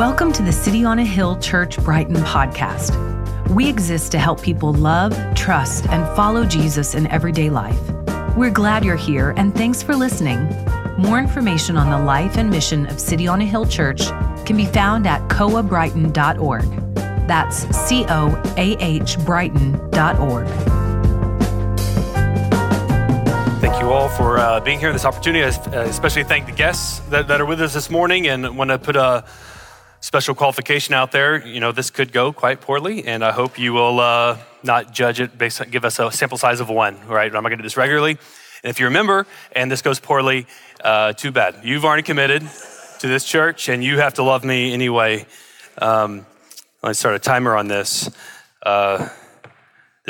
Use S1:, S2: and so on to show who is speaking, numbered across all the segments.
S1: Welcome to the City on a Hill Church Brighton podcast. We exist to help people love, trust, and follow Jesus in everyday life. We're glad you're here and thanks for listening. More information on the life and mission of City on a Hill Church can be found at coahbrighton.org. That's C O A H Brighton.org.
S2: Thank you all for uh, being here, this opportunity. I especially thank the guests that, that are with us this morning and want to put a special qualification out there. You know, this could go quite poorly, and I hope you will uh, not judge it based give us a sample size of one, right? I'm not going to do this regularly. And if you remember, and this goes poorly, uh, too bad. You've already committed to this church, and you have to love me anyway. Um, let's start a timer on this. Uh,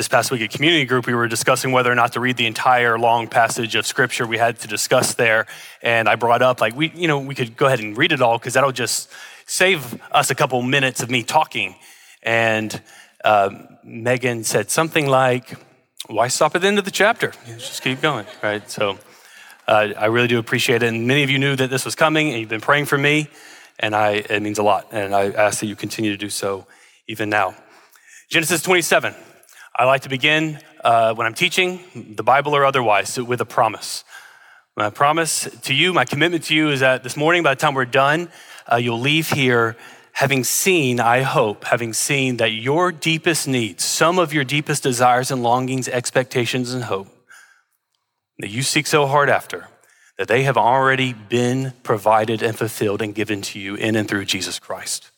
S2: this past week at community group, we were discussing whether or not to read the entire long passage of scripture we had to discuss there. And I brought up, like, we, you know, we could go ahead and read it all because that'll just save us a couple minutes of me talking. And uh, Megan said something like, why stop at the end of the chapter? Just keep going, right? So uh, I really do appreciate it. And many of you knew that this was coming and you've been praying for me. And I, it means a lot. And I ask that you continue to do so even now. Genesis 27. I like to begin uh, when I'm teaching, the Bible or otherwise, with a promise. My promise to you, my commitment to you is that this morning, by the time we're done, uh, you'll leave here having seen, I hope, having seen that your deepest needs, some of your deepest desires and longings, expectations, and hope that you seek so hard after, that they have already been provided and fulfilled and given to you in and through Jesus Christ.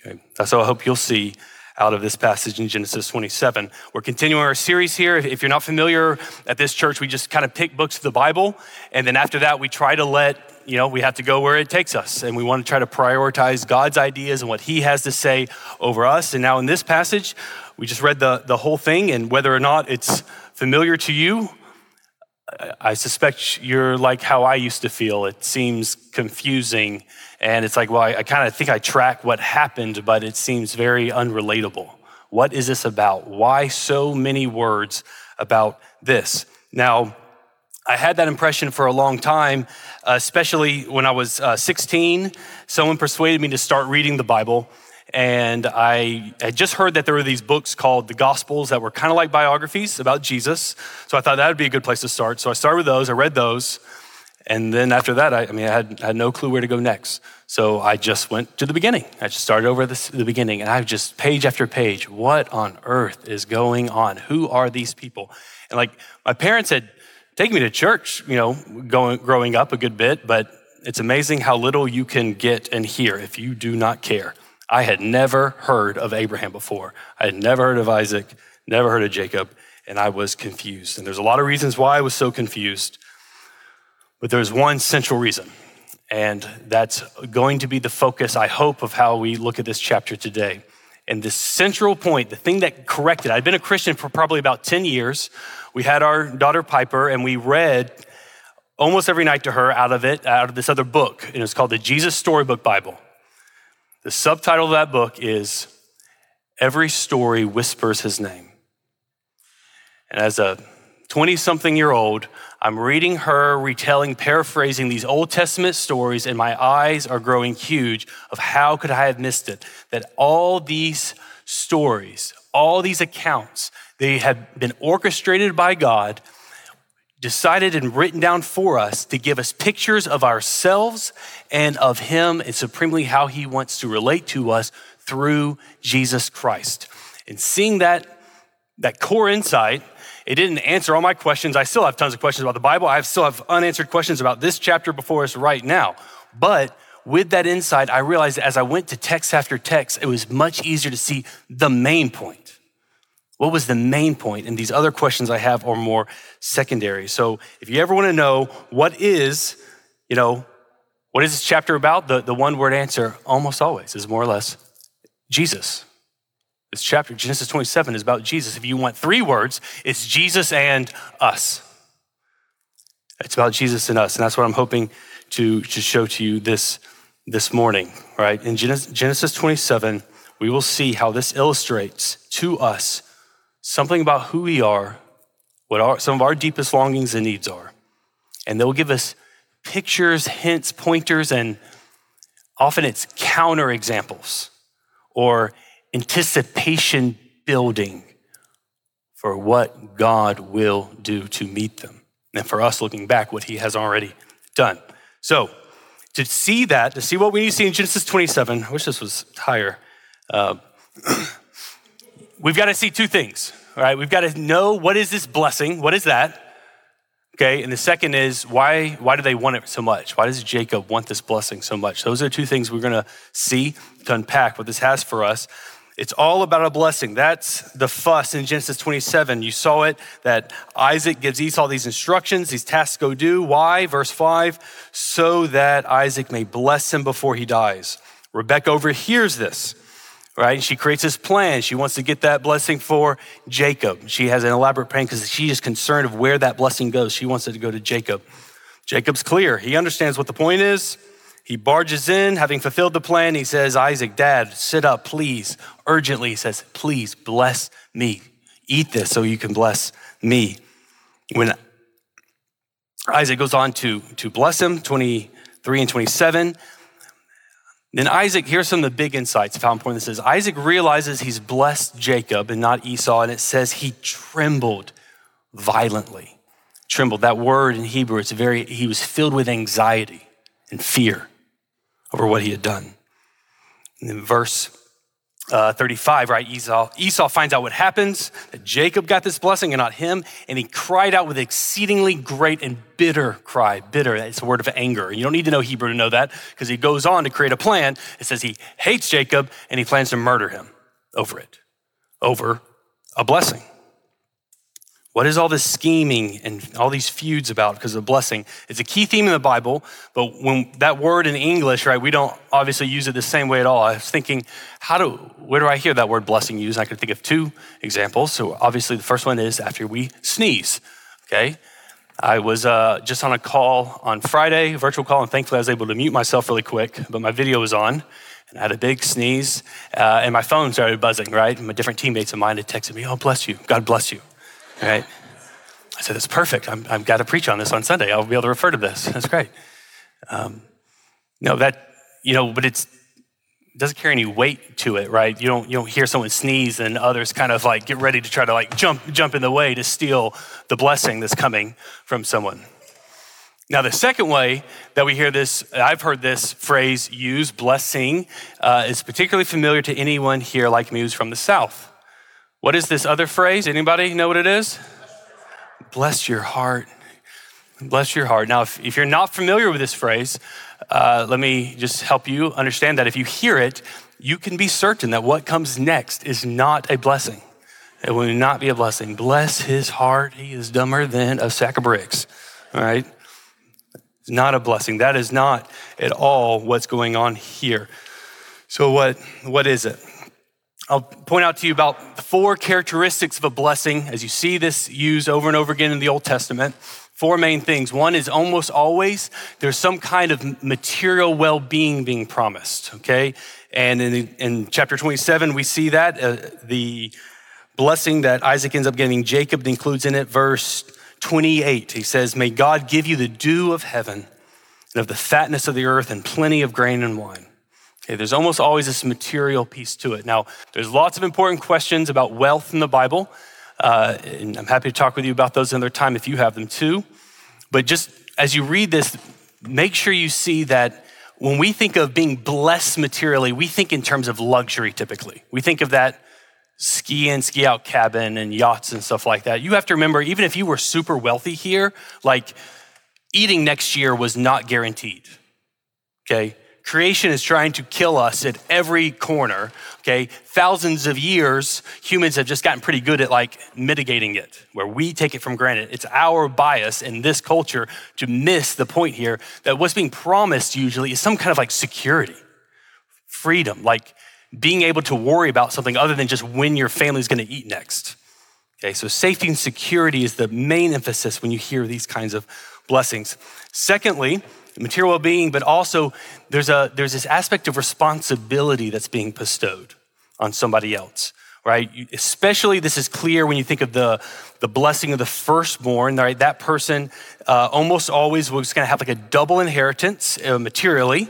S2: Okay? That's I hope you'll see out of this passage in Genesis 27. We're continuing our series here. If you're not familiar at this church, we just kind of pick books of the Bible. And then after that, we try to let, you know, we have to go where it takes us. And we want to try to prioritize God's ideas and what He has to say over us. And now in this passage, we just read the, the whole thing. And whether or not it's familiar to you, I suspect you're like how I used to feel. It seems confusing. And it's like, well, I, I kind of think I track what happened, but it seems very unrelatable. What is this about? Why so many words about this? Now, I had that impression for a long time, especially when I was uh, 16. Someone persuaded me to start reading the Bible and I had just heard that there were these books called the Gospels that were kind of like biographies about Jesus. So I thought that would be a good place to start. So I started with those, I read those, and then after that, I, I mean, I had, I had, no clue where to go next. So I just went to the beginning. I just started over at the, the beginning, and I just page after page, what on earth is going on? Who are these people? And like my parents had taken me to church, you know, going, growing up a good bit, but it's amazing how little you can get and hear if you do not care. I had never heard of Abraham before. I had never heard of Isaac, never heard of Jacob, and I was confused. And there's a lot of reasons why I was so confused, but there's one central reason. And that's going to be the focus, I hope, of how we look at this chapter today. And the central point, the thing that corrected, I'd been a Christian for probably about 10 years. We had our daughter Piper, and we read almost every night to her out of it, out of this other book. And it's called the Jesus Storybook Bible. The subtitle of that book is Every Story Whispers His Name. And as a 20 something year old, I'm reading her retelling, paraphrasing these Old Testament stories, and my eyes are growing huge of how could I have missed it? That all these stories, all these accounts, they have been orchestrated by God decided and written down for us to give us pictures of ourselves and of Him and supremely how He wants to relate to us through Jesus Christ. And seeing that, that core insight, it didn't answer all my questions. I still have tons of questions about the Bible. I still have unanswered questions about this chapter before us right now. But with that insight, I realized as I went to text after text, it was much easier to see the main point. What was the main point? And these other questions I have are more secondary. So if you ever want to know what is, you know, what is this chapter about? The, the one word answer almost always is more or less Jesus. This chapter, Genesis 27, is about Jesus. If you want three words, it's Jesus and us. It's about Jesus and us. And that's what I'm hoping to, to show to you this, this morning, right? In Genesis 27, we will see how this illustrates to us something about who we are, what our, some of our deepest longings and needs are. And they'll give us pictures, hints, pointers, and often it's counter examples or anticipation building for what God will do to meet them. And for us looking back, what he has already done. So, to see that, to see what we need to see in Genesis 27, I wish this was higher. Uh, we've got to see two things, all right? We've got to know what is this blessing? What is that? Okay, and the second is why, why do they want it so much? Why does Jacob want this blessing so much? Those are two things we're gonna see to unpack what this has for us. It's all about a blessing. That's the fuss in Genesis 27. You saw it that Isaac gives Esau these instructions, these tasks go do. Why? Verse 5 so that Isaac may bless him before he dies. Rebecca overhears this right? She creates this plan. She wants to get that blessing for Jacob. She has an elaborate plan because she is concerned of where that blessing goes. She wants it to go to Jacob. Jacob's clear. He understands what the point is. He barges in, having fulfilled the plan. He says, Isaac, dad, sit up, please. Urgently, he says, please bless me. Eat this so you can bless me. When Isaac goes on to, to bless him, 23 and 27, then Isaac, here's some of the big insights of how important this is. Isaac realizes he's blessed Jacob and not Esau, and it says he trembled violently. Trembled. That word in Hebrew, it's very, he was filled with anxiety and fear over what he had done. And then verse uh, 35, right? Esau, Esau finds out what happens, that Jacob got this blessing and not him, and he cried out with exceedingly great and bitter cry. Bitter, it's a word of anger. You don't need to know Hebrew to know that because he goes on to create a plan. It says he hates Jacob and he plans to murder him over it, over a blessing. What is all this scheming and all these feuds about because of blessing? It's a key theme in the Bible, but when that word in English, right, we don't obviously use it the same way at all. I was thinking, how do, where do I hear that word blessing used? I could think of two examples. So obviously the first one is after we sneeze, okay? I was uh, just on a call on Friday, virtual call, and thankfully I was able to mute myself really quick, but my video was on. And I had a big sneeze, uh, and my phone started buzzing, right? And my different teammates of mine had texted me, Oh, bless you. God bless you right? I said, that's perfect. I'm, I've got to preach on this on Sunday. I'll be able to refer to this. That's great. Um, no, that, you know, but it's, it doesn't carry any weight to it, right? You don't, you don't hear someone sneeze and others kind of like get ready to try to like jump, jump in the way to steal the blessing that's coming from someone. Now, the second way that we hear this, I've heard this phrase used, blessing, uh, is particularly familiar to anyone here like me who's from the South. What is this other phrase? Anybody know what it is? Bless your heart. Bless your heart. Now, if, if you're not familiar with this phrase, uh, let me just help you understand that if you hear it, you can be certain that what comes next is not a blessing. It will not be a blessing. Bless his heart. He is dumber than a sack of bricks. All right? It's not a blessing. That is not at all what's going on here. So, what, what is it? I'll point out to you about four characteristics of a blessing as you see this used over and over again in the Old Testament. Four main things. One is almost always there's some kind of material well being being promised, okay? And in, in chapter 27, we see that uh, the blessing that Isaac ends up getting, Jacob includes in it verse 28. He says, May God give you the dew of heaven and of the fatness of the earth and plenty of grain and wine. Okay, there's almost always this material piece to it. Now, there's lots of important questions about wealth in the Bible, uh, and I'm happy to talk with you about those another time if you have them too. But just as you read this, make sure you see that when we think of being blessed materially, we think in terms of luxury typically. We think of that ski in, ski out cabin and yachts and stuff like that. You have to remember, even if you were super wealthy here, like eating next year was not guaranteed. Okay? Creation is trying to kill us at every corner, okay? Thousands of years, humans have just gotten pretty good at like mitigating it, where we take it from granted. It's our bias in this culture to miss the point here that what's being promised usually is some kind of like security, freedom, like being able to worry about something other than just when your family's gonna eat next. Okay, so safety and security is the main emphasis when you hear these kinds of blessings. Secondly, material well-being, but also there's, a, there's this aspect of responsibility that's being bestowed on somebody else, right? Especially this is clear when you think of the, the blessing of the firstborn, right? That person uh, almost always was gonna have like a double inheritance uh, materially,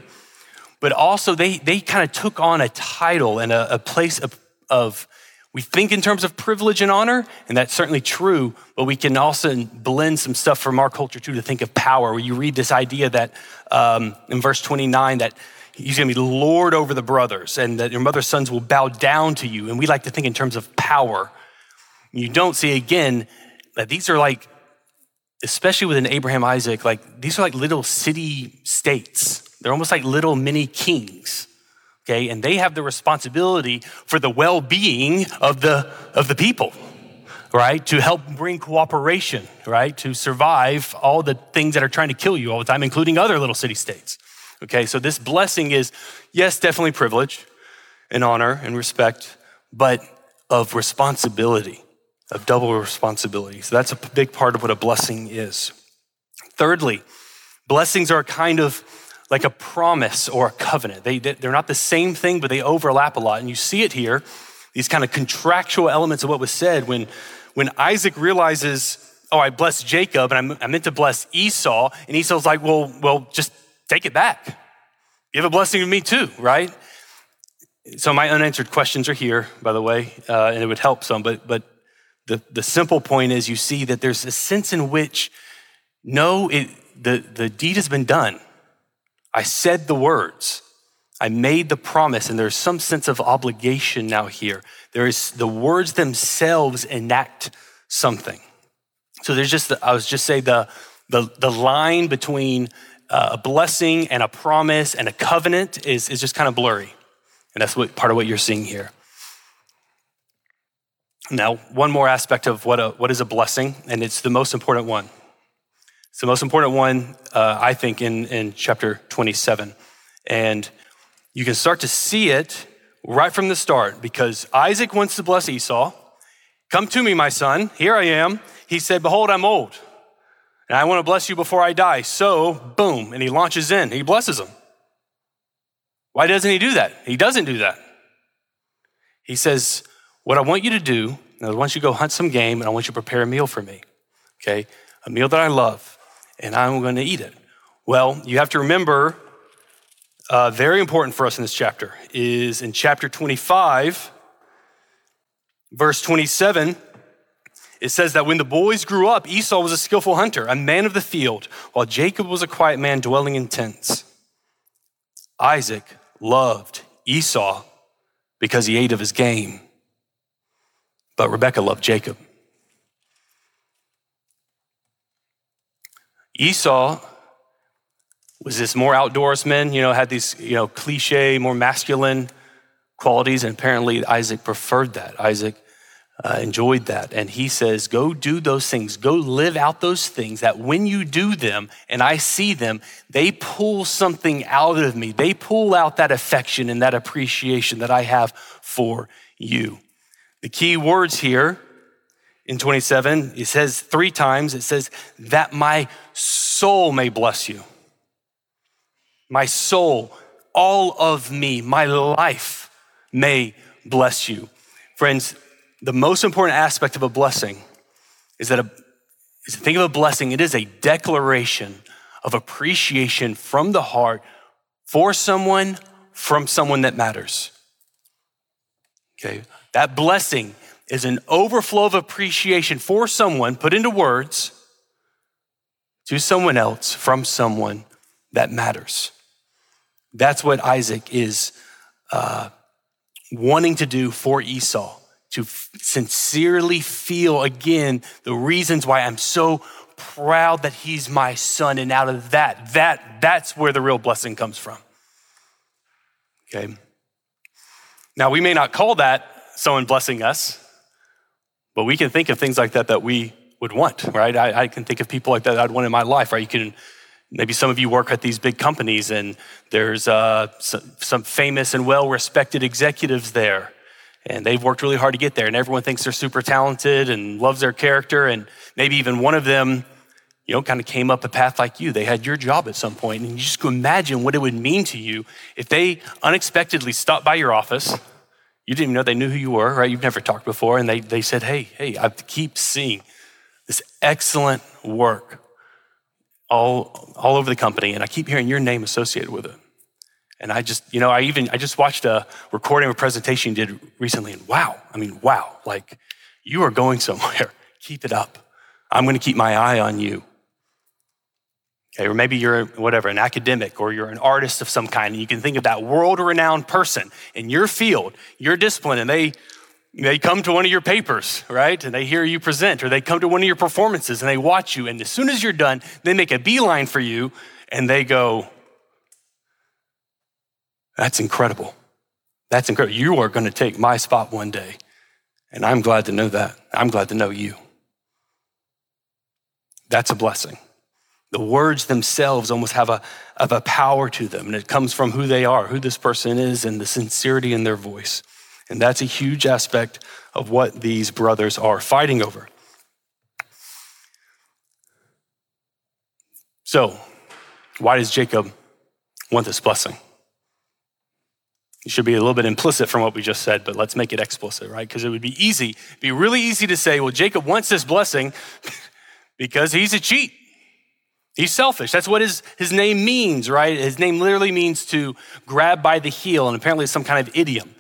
S2: but also they, they kind of took on a title and a, a place of, of, we think in terms of privilege and honor, and that's certainly true, but we can also blend some stuff from our culture too to think of power, where you read this idea that um, in verse 29 that he's going to be Lord over the brothers and that your mother's sons will bow down to you. And we like to think in terms of power. You don't see again that these are like, especially within Abraham, Isaac, like these are like little city states. They're almost like little mini kings. Okay, and they have the responsibility for the well-being of the of the people, right? To help bring cooperation, right? To survive all the things that are trying to kill you all the time, including other little city states. Okay, so this blessing is, yes, definitely privilege and honor and respect, but of responsibility, of double responsibility. So that's a big part of what a blessing is. Thirdly, blessings are a kind of like a promise or a covenant. They, they're not the same thing, but they overlap a lot. And you see it here, these kind of contractual elements of what was said when, when Isaac realizes, oh, I blessed Jacob and I meant to bless Esau. And Esau's like, well, well, just take it back. Give a blessing to me too, right? So my unanswered questions are here, by the way, uh, and it would help some. But but the the simple point is, you see that there's a sense in which no, it, the the deed has been done. I said the words. I made the promise, and there's some sense of obligation now here. There is the words themselves enact something. So there's just, the, I was just say the, the, the line between uh, a blessing and a promise and a covenant is, is just kind of blurry. And that's what, part of what you're seeing here. Now, one more aspect of what, a, what is a blessing, and it's the most important one. It's the most important one, uh, I think, in, in chapter 27. And you can start to see it right from the start because Isaac wants to bless Esau. Come to me, my son. Here I am. He said, Behold, I'm old, and I want to bless you before I die. So, boom, and he launches in. He blesses him. Why doesn't he do that? He doesn't do that. He says, What I want you to do, I want you to go hunt some game, and I want you to prepare a meal for me. Okay? A meal that I love and I'm going to eat it. Well, you have to remember, uh, very important for us in this chapter, is in chapter 25, verse 27. It says that when the boys grew up, Esau was a skillful hunter, a man of the field, while Jacob was a quiet man dwelling in tents. Isaac loved Esau because he ate of his game, but Rebekah loved Jacob. Esau was this more outdoorsman, you know, had these, you know, cliche, more masculine qualities, and apparently Isaac preferred that. Isaac uh, enjoyed that. And he says, Go do those things, go live out those things that when you do them and I see them, they pull something out of me. They pull out that affection and that appreciation that I have for you. The key words here in 27, it says three times, it says, that my soul may bless you. My soul, all of me, my life may bless you. Friends, the most important aspect of a blessing is that a, is to think of a blessing, it is a declaration of appreciation from the heart for someone, from someone that matters. Okay, that blessing is an overflow of appreciation for someone put into words to someone else from someone that matters. That's what Isaac is uh, wanting to do for Esau, to f- sincerely feel again the reasons why I'm so proud that he's my son. And out of that, that that's where the real blessing comes from. Okay. Now we may not call that someone blessing us, but we can think of things like that that we would want, right? I, I, can think of people like that I'd want in my life, right? You can, maybe some of you work at these big companies and there's uh, some, some famous and well respected executives there. And they've worked really hard to get there, and everyone thinks they're super talented and loves their character. And maybe even one of them, you know, kind of came up a path like you. They had your job at some point, and you just imagine what it would mean to you if they unexpectedly stopped by your office you didn't even know they knew who you were, right? You've never talked before. And they, they said, hey, hey, I keep seeing this excellent work all, all over the company, and I keep hearing your name associated with it. And I just, you know, I even, I just watched a recording of a presentation you did recently and wow, I mean, wow, like you are going somewhere. Keep it up. I'm going to keep my eye on you. Okay, or maybe you're whatever, an academic or you're an artist of some kind, and you can think of that world renowned person in your field, your discipline, and they they come to one of your papers, right? And they hear you present, or they come to one of your performances and they watch you. And as soon as you're done, they make a beeline for you and they go, That's incredible. That's incredible. You are going to take my spot one day. And I'm glad to know that. I'm glad to know you. That's a blessing. The words themselves almost have a, have a power to them, and it comes from who they are, who this person is, and the sincerity in their voice. And that's a huge aspect of what these brothers are fighting over. So, why does Jacob want this blessing? It should be a little bit implicit from what we just said, but let's make it explicit, right? Because it would be easy, be really easy to say, well, Jacob wants this blessing because he's a cheat. He's selfish. That's what his, his name means, right? His name literally means to grab by the heel, and apparently it's some kind of idiom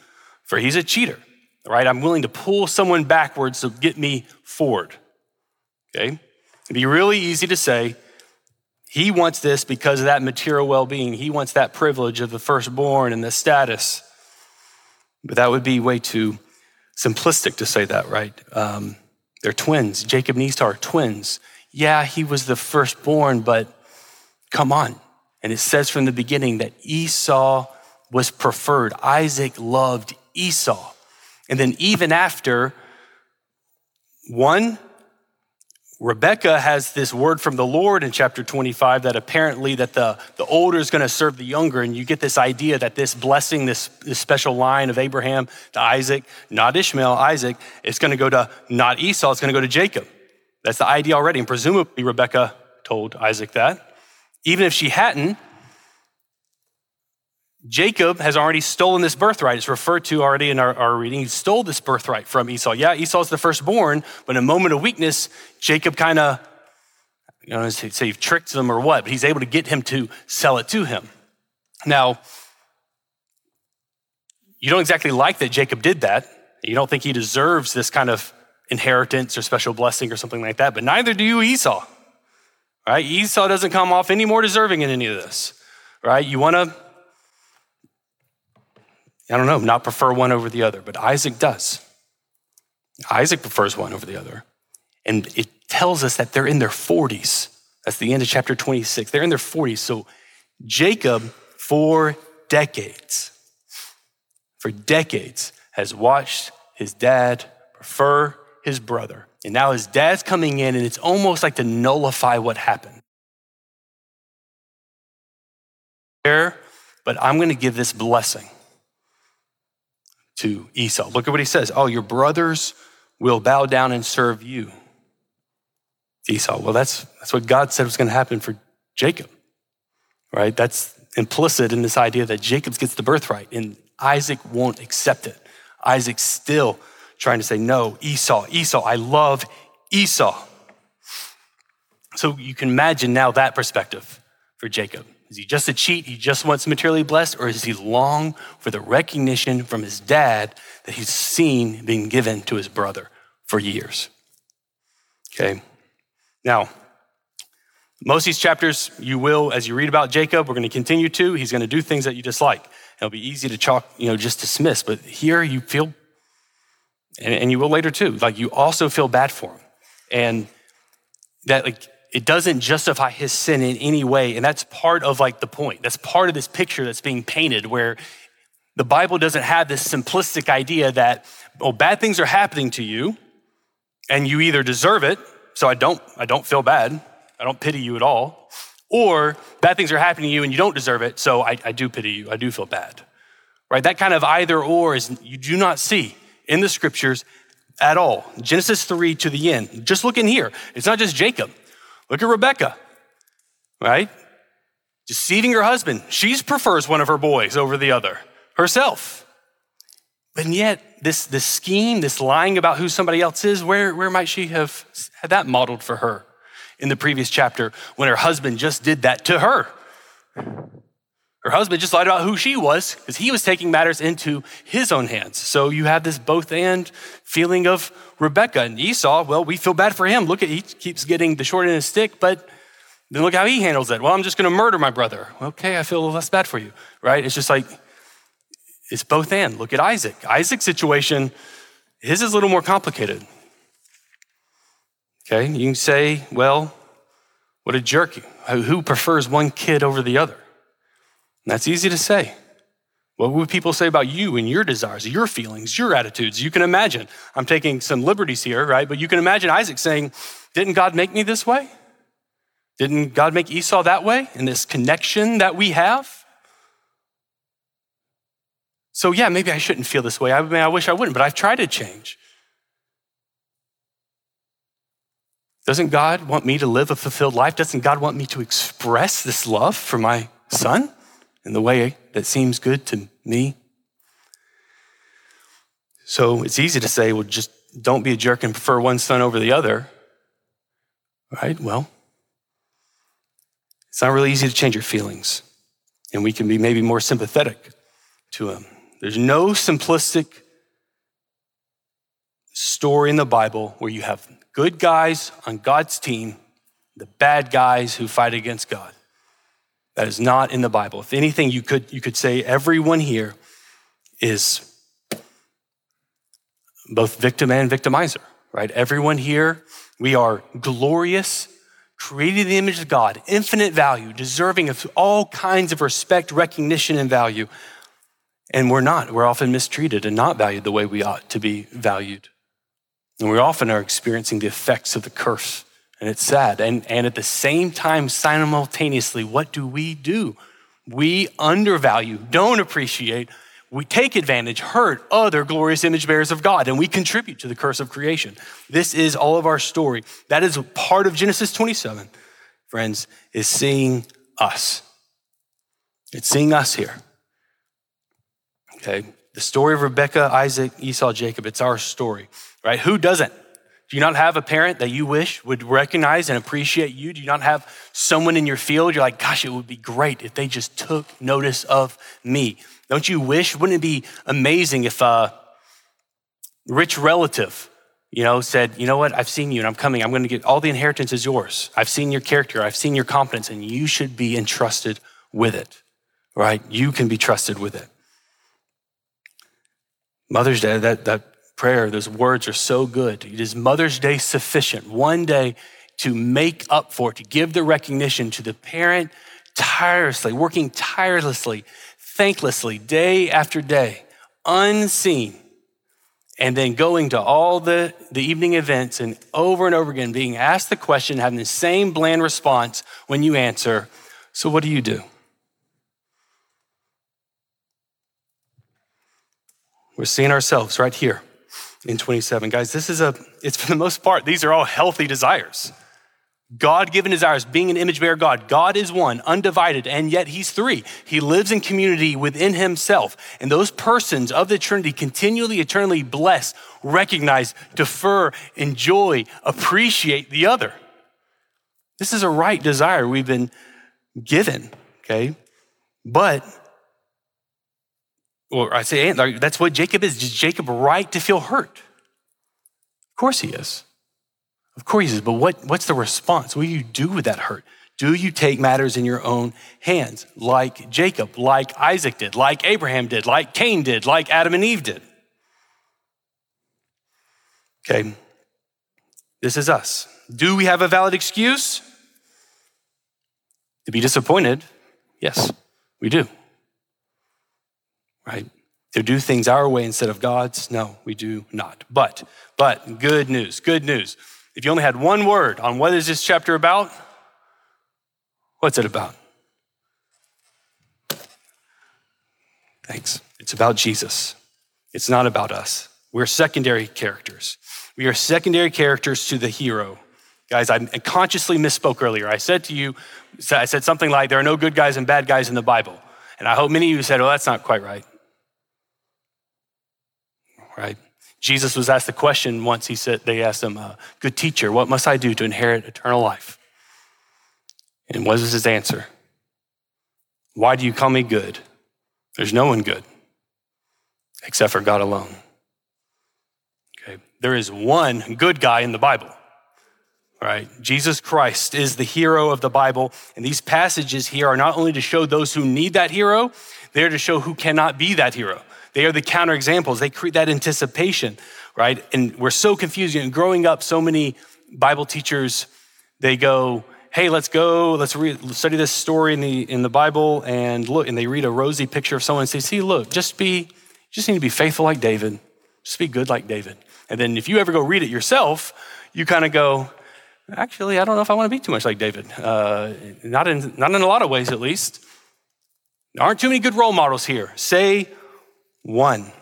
S2: for he's a cheater, right? I'm willing to pull someone backwards to get me forward. Okay? It'd be really easy to say, he wants this because of that material well being. He wants that privilege of the firstborn and the status. But that would be way too simplistic to say that, right? Um, they're twins. Jacob and Esau are twins yeah, he was the firstborn, but come on. And it says from the beginning that Esau was preferred. Isaac loved Esau. And then even after, one, Rebecca has this word from the Lord in chapter 25 that apparently that the, the older is going to serve the younger. And you get this idea that this blessing, this, this special line of Abraham to Isaac, not Ishmael, Isaac, it's going to go to not Esau, it's going to go to Jacob. That's the idea already. And presumably, Rebecca told Isaac that. Even if she hadn't, Jacob has already stolen this birthright. It's referred to already in our, our, reading. He stole this birthright from Esau. Yeah, Esau's the firstborn, but in a moment of weakness, Jacob kind of, you know, say he tricked them or what, but he's able to get him to sell it to him. Now, you don't exactly like that Jacob did that. You don't think he deserves this kind of inheritance or special blessing or something like that, but neither do you Esau. Right? Esau doesn't come off any more deserving in any of this. Right? You want to I don't know, not prefer one over the other, but Isaac does. Isaac prefers one over the other. And it tells us that they're in their 40s. That's the end of chapter 26. They're in their 40s. So Jacob, for decades, for decades, has watched his dad prefer his brother. And now his dad's coming in, and it's almost like to nullify what happened. But I'm going to give this blessing to Esau. Look at what he says. Oh, your brothers will bow down and serve you. Esau. Well, that's, that's what God said was going to happen for Jacob, right? That's implicit in this idea that Jacob gets the birthright and Isaac won't accept it. Isaac still trying to say, no, Esau, Esau, I love Esau. So you can imagine now that perspective for Jacob. Is he just a cheat? He just wants materially blessed? Or is he long for the recognition from his dad that he's seen being given to his brother for years? Okay. Now, most of these chapters, you will, as you read about Jacob, we're going to continue to. He's going to do things that you dislike. It'll be easy to chalk, you know, just dismiss. But here you feel and, and you will later too. Like you also feel bad for him. And that like it doesn't justify his sin in any way. And that's part of like the point. That's part of this picture that's being painted where the Bible doesn't have this simplistic idea that, oh, bad things are happening to you and you either deserve it, so I don't, I don't feel bad. I don't pity you at all. Or bad things are happening to you and you don't deserve it, so I, I do pity you. I do feel bad. Right? That kind of either or is you do not see in the scriptures at all. Genesis 3 to the end. Just look in here. It's not just Jacob. Look at Rebecca, right? Deceiving her husband. She prefers one of her boys over the other herself. And yet, this, this scheme, this lying about who somebody else is, where, where might she have had that modeled for her in the previous chapter when her husband just did that to her? Her husband just lied about who she was because he was taking matters into his own hands. So you have this both and feeling of Rebecca and Esau. Well, we feel bad for him. Look at he keeps getting the short end of the stick, but then look how he handles it. Well, I'm just going to murder my brother. Okay, I feel less bad for you, right? It's just like it's both and. Look at Isaac. Isaac's situation, his is a little more complicated. Okay, you can say, well, what a jerk. Who prefers one kid over the other? And that's easy to say. What would people say about you and your desires, your feelings, your attitudes? You can imagine. I'm taking some liberties here, right? But you can imagine Isaac saying, Didn't God make me this way? Didn't God make Esau that way in this connection that we have? So, yeah, maybe I shouldn't feel this way. I mean, I wish I wouldn't, but I've tried to change. Doesn't God want me to live a fulfilled life? Doesn't God want me to express this love for my son? In the way that seems good to me. So it's easy to say, well, just don't be a jerk and prefer one son over the other. Right? Well, it's not really easy to change your feelings. And we can be maybe more sympathetic to them. There's no simplistic story in the Bible where you have good guys on God's team, the bad guys who fight against God. That is not in the Bible. If anything, you could, you could say everyone here is both victim and victimizer, right? Everyone here, we are glorious, created in the image of God, infinite value, deserving of all kinds of respect, recognition, and value. And we're not. We're often mistreated and not valued the way we ought to be valued. And we often are experiencing the effects of the curse and it's sad. And, and at the same time, simultaneously, what do we do? We undervalue, don't appreciate, we take advantage, hurt other glorious image bearers of God, and we contribute to the curse of creation. This is all of our story. That is part of Genesis 27, friends, is seeing us. It's seeing us here. Okay? The story of Rebecca, Isaac, Esau, Jacob, it's our story, right? Who doesn't? Do you not have a parent that you wish would recognize and appreciate you? Do you not have someone in your field you're like, gosh, it would be great if they just took notice of me? Don't you wish? Wouldn't it be amazing if a rich relative, you know, said, you know what, I've seen you and I'm coming. I'm going to get all the inheritance is yours. I've seen your character. I've seen your competence and you should be entrusted with it, right? You can be trusted with it. Mother's Day, that, that prayer, those words are so good. It is Mother's Day sufficient, one day to make up for it, to give the recognition to the parent tirelessly, working tirelessly, thanklessly, day after day, unseen, and then going to all the, the evening events and over and over again being asked the question, having the same bland response when you answer, So what do you do? We're seeing ourselves right here in 27. Guys, this is a, it's for the most part, these are all healthy desires. God given desires, being an image bearer God. God is one, undivided, and yet He's three. He lives in community within Himself. And those persons of the Trinity continually, eternally bless, recognize, defer, enjoy, appreciate the other. This is a right desire we've been given, okay? But or I say, that's what Jacob is. Is Jacob right to feel hurt? Of course he is. Of course he is. But what, what's the response? What do you do with that hurt? Do you take matters in your own hands, like Jacob, like Isaac did, like Abraham did, like Cain did, like Adam and Eve did? Okay, this is us. Do we have a valid excuse to be disappointed? Yes, we do right? To do things our way instead of God's? No, we do not. But, but, good news, good news. If you only had one word on what is this chapter about, what's it about? Thanks. It's about Jesus. It's not about us. We're secondary characters. We are secondary characters to the hero. Guys, I consciously misspoke earlier. I said to you, I said something like, there are no good guys and bad guys in the Bible. And I hope many of you said, well, that's not quite right right? Jesus was asked the question once. He said, they asked him, uh, "Good teacher, what must I do to inherit eternal life?" And what was his answer? Why do you call me good? There's no one good except for God alone. Okay. There is one good guy in the Bible, right? Jesus Christ is the hero of the Bible. And these passages here are not only to show those who need that hero, they're to show who cannot be that hero. They are the counterexamples. They create that anticipation, right? And we're so confused. Know, growing up, so many Bible teachers, they go, hey, let's go, let's study this story in the, in the Bible and look, and they read a rosy picture of someone and say, see, look, just be, just need to be faithful like David. Just be good like David. And then if you ever go read it yourself, you kind of go, actually, I don't know if I want to be too much like David. Uh, not, in, not in a lot of ways, at least. There aren't too many good role models here. Say one.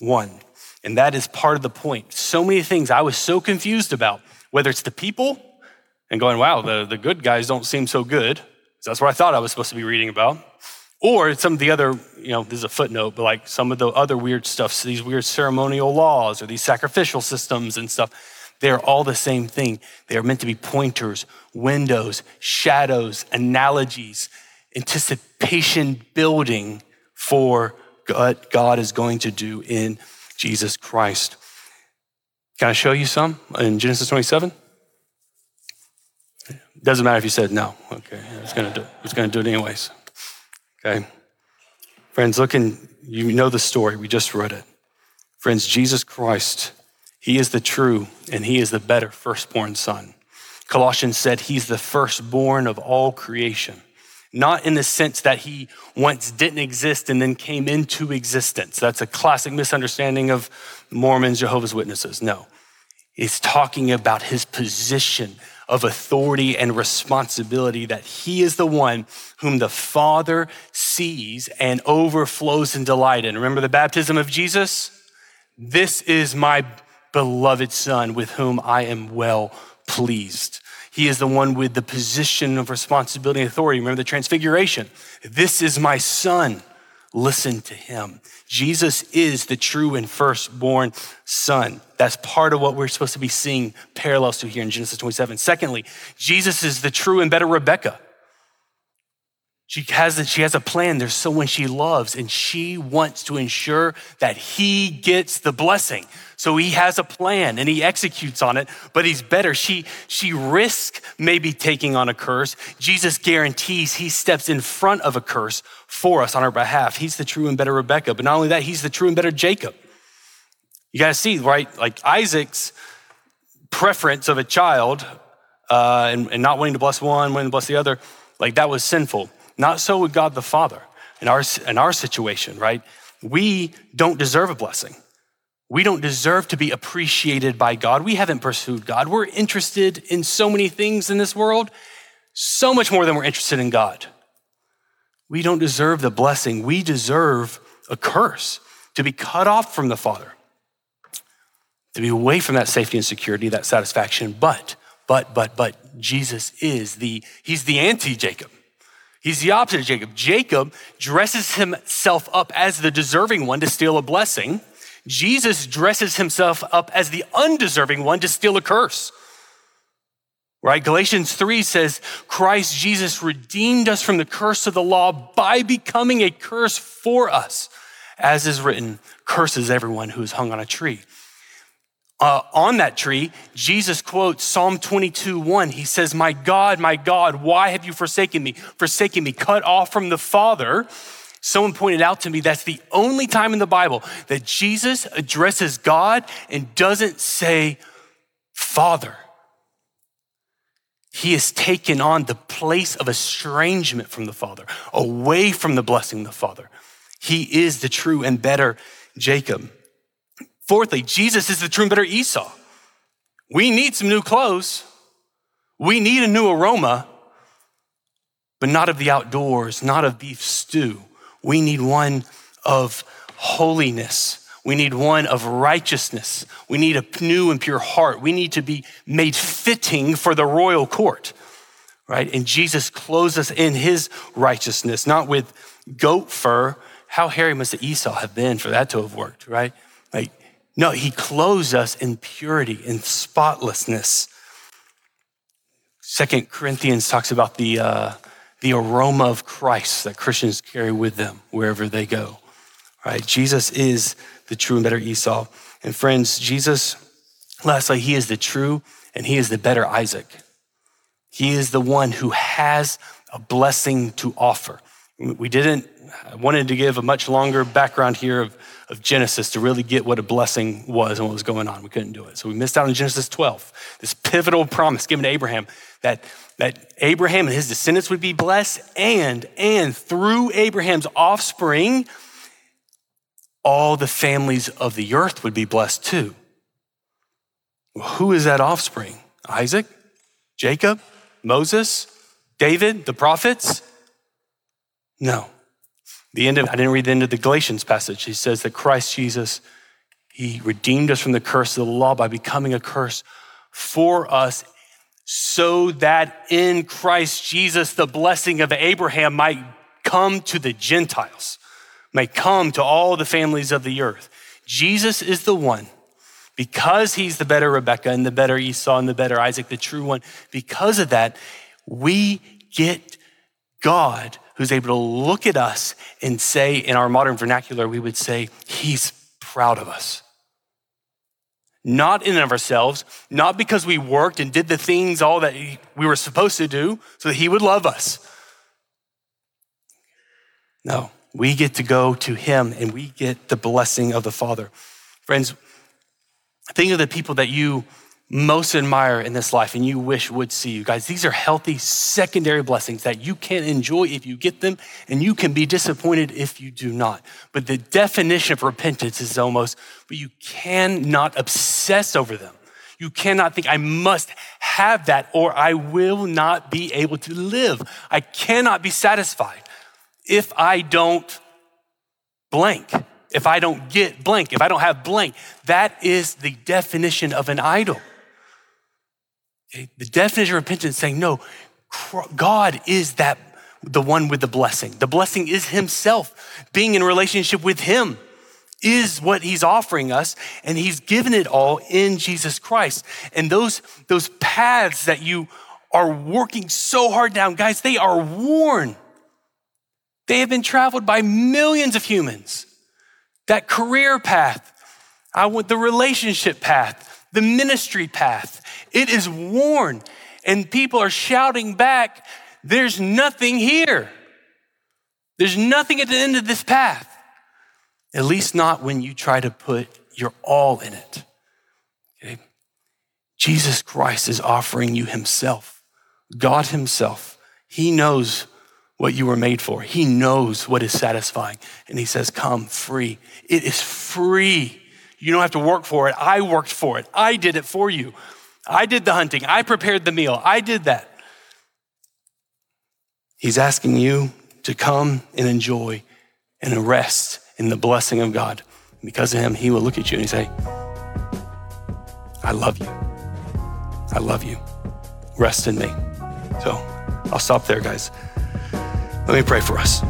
S2: One. And that is part of the point. So many things I was so confused about, whether it's the people and going, wow, the, the good guys don't seem so good. That's what I thought I was supposed to be reading about. Or some of the other, you know, this is a footnote, but like some of the other weird stuff, these weird ceremonial laws or these sacrificial systems and stuff, they're all the same thing. They are meant to be pointers, windows, shadows, analogies, anticipation building for what God is going to do in Jesus Christ. Can I show you some in Genesis 27? Doesn't matter if you said no. Okay, it's gonna do. It's gonna do it anyways. Okay, friends, look in. You know the story. We just read it. Friends, Jesus Christ, He is the true and He is the better firstborn Son. Colossians said He's the firstborn of all creation. Not in the sense that he once didn't exist and then came into existence. That's a classic misunderstanding of Mormons, Jehovah's Witnesses. No, he's talking about his position of authority and responsibility that he is the one whom the Father sees and overflows in delight in. Remember the baptism of Jesus? This is my beloved Son with whom I am well pleased. He is the one with the position of responsibility and authority. Remember the transfiguration? This is my Son. Listen to him. Jesus is the true and firstborn son. That's part of what we're supposed to be seeing parallels to here in Genesis 27. Secondly, Jesus is the true and better Rebecca. She has, she has a plan. There's someone she loves, and she wants to ensure that he gets the blessing. So he has a plan and he executes on it, but he's better. She, she risks maybe taking on a curse. Jesus guarantees he steps in front of a curse for us on our behalf. He's the true and better Rebecca, but not only that, he's the true and better Jacob. You got to see, right? Like Isaac's preference of a child uh, and, and not wanting to bless one, wanting to bless the other, like that was sinful. Not so with God the Father in our, in our situation, right? We don't deserve a blessing. We don't deserve to be appreciated by God. We haven't pursued God. We're interested in so many things in this world, so much more than we're interested in God. We don't deserve the blessing. We deserve a curse to be cut off from the Father, to be away from that safety and security, that satisfaction. But, but, but, but, Jesus is the, he's the anti Jacob. He's the opposite of Jacob. Jacob dresses himself up as the deserving one to steal a blessing. Jesus dresses himself up as the undeserving one to steal a curse. Right? Galatians 3 says, Christ Jesus redeemed us from the curse of the law by becoming a curse for us. As is written, curses everyone who is hung on a tree. Uh, on that tree, Jesus quotes Psalm 22 1. He says, My God, my God, why have you forsaken me? Forsaken me, cut off from the Father Someone pointed out to me that's the only time in the Bible that Jesus addresses God and doesn't say, Father. He has taken on the place of estrangement from the Father, away from the blessing of the Father. He is the true and better Jacob. Fourthly, Jesus is the true and better Esau. We need some new clothes. We need a new aroma, but not of the outdoors, not of beef stew. We need one of holiness. We need one of righteousness. We need a new and pure heart. We need to be made fitting for the royal court, right? And Jesus clothes us in his righteousness, not with goat fur. How hairy must Esau have been for that to have worked, right? No, he clothes us in purity and spotlessness. Second Corinthians talks about the, uh, the aroma of Christ that Christians carry with them wherever they go. Right? Jesus is the true and better Esau. And friends, Jesus, lastly, he is the true and he is the better Isaac. He is the one who has a blessing to offer. We didn't, I wanted to give a much longer background here of, of Genesis to really get what a blessing was and what was going on. We couldn't do it. So we missed out on Genesis 12, this pivotal promise given to Abraham that, that Abraham and his descendants would be blessed, and, and through Abraham's offspring, all the families of the earth would be blessed too. Well, who is that offspring? Isaac? Jacob? Moses? David? The prophets? No. The end of, I didn't read the end of the Galatians passage. He says that Christ Jesus, he redeemed us from the curse of the law by becoming a curse for us so that in Christ Jesus, the blessing of Abraham might come to the Gentiles, might come to all the families of the earth. Jesus is the one, because he's the better Rebecca and the better Esau and the better Isaac, the true one, because of that, we get God who's able to look at us and say, in our modern vernacular, we would say, He's proud of us not in and of ourselves, not because we worked and did the things all that we were supposed to do so that he would love us. No, we get to go to him and we get the blessing of the Father. Friends, think of the people that you most admire in this life and you wish would see you. Guys, these are healthy secondary blessings that you can enjoy if you get them, and you can be disappointed if you do not. But the definition of repentance is almost, but you cannot obsess over them. You cannot think, I must have that or I will not be able to live. I cannot be satisfied if I don't blank, if I don't get blank, if I don't have blank. That is the definition of an idol. The definition of repentance saying, no, God is that the one with the blessing. The blessing is Himself. Being in relationship with Him is what He's offering us, and He's given it all in Jesus Christ. And those, those paths that you are working so hard down, guys, they are worn. They have been traveled by millions of humans. That career path, I want the relationship path, the ministry path, it is worn, and people are shouting back, There's nothing here. There's nothing at the end of this path. At least not when you try to put your all in it. Okay? Jesus Christ is offering you Himself, God Himself. He knows what you were made for, He knows what is satisfying. And He says, Come free. It is free. You don't have to work for it. I worked for it, I did it for you. I did the hunting. I prepared the meal. I did that. He's asking you to come and enjoy and rest in the blessing of God. Because of him, he will look at you and say, I love you. I love you. Rest in me. So I'll stop there, guys. Let me pray for us.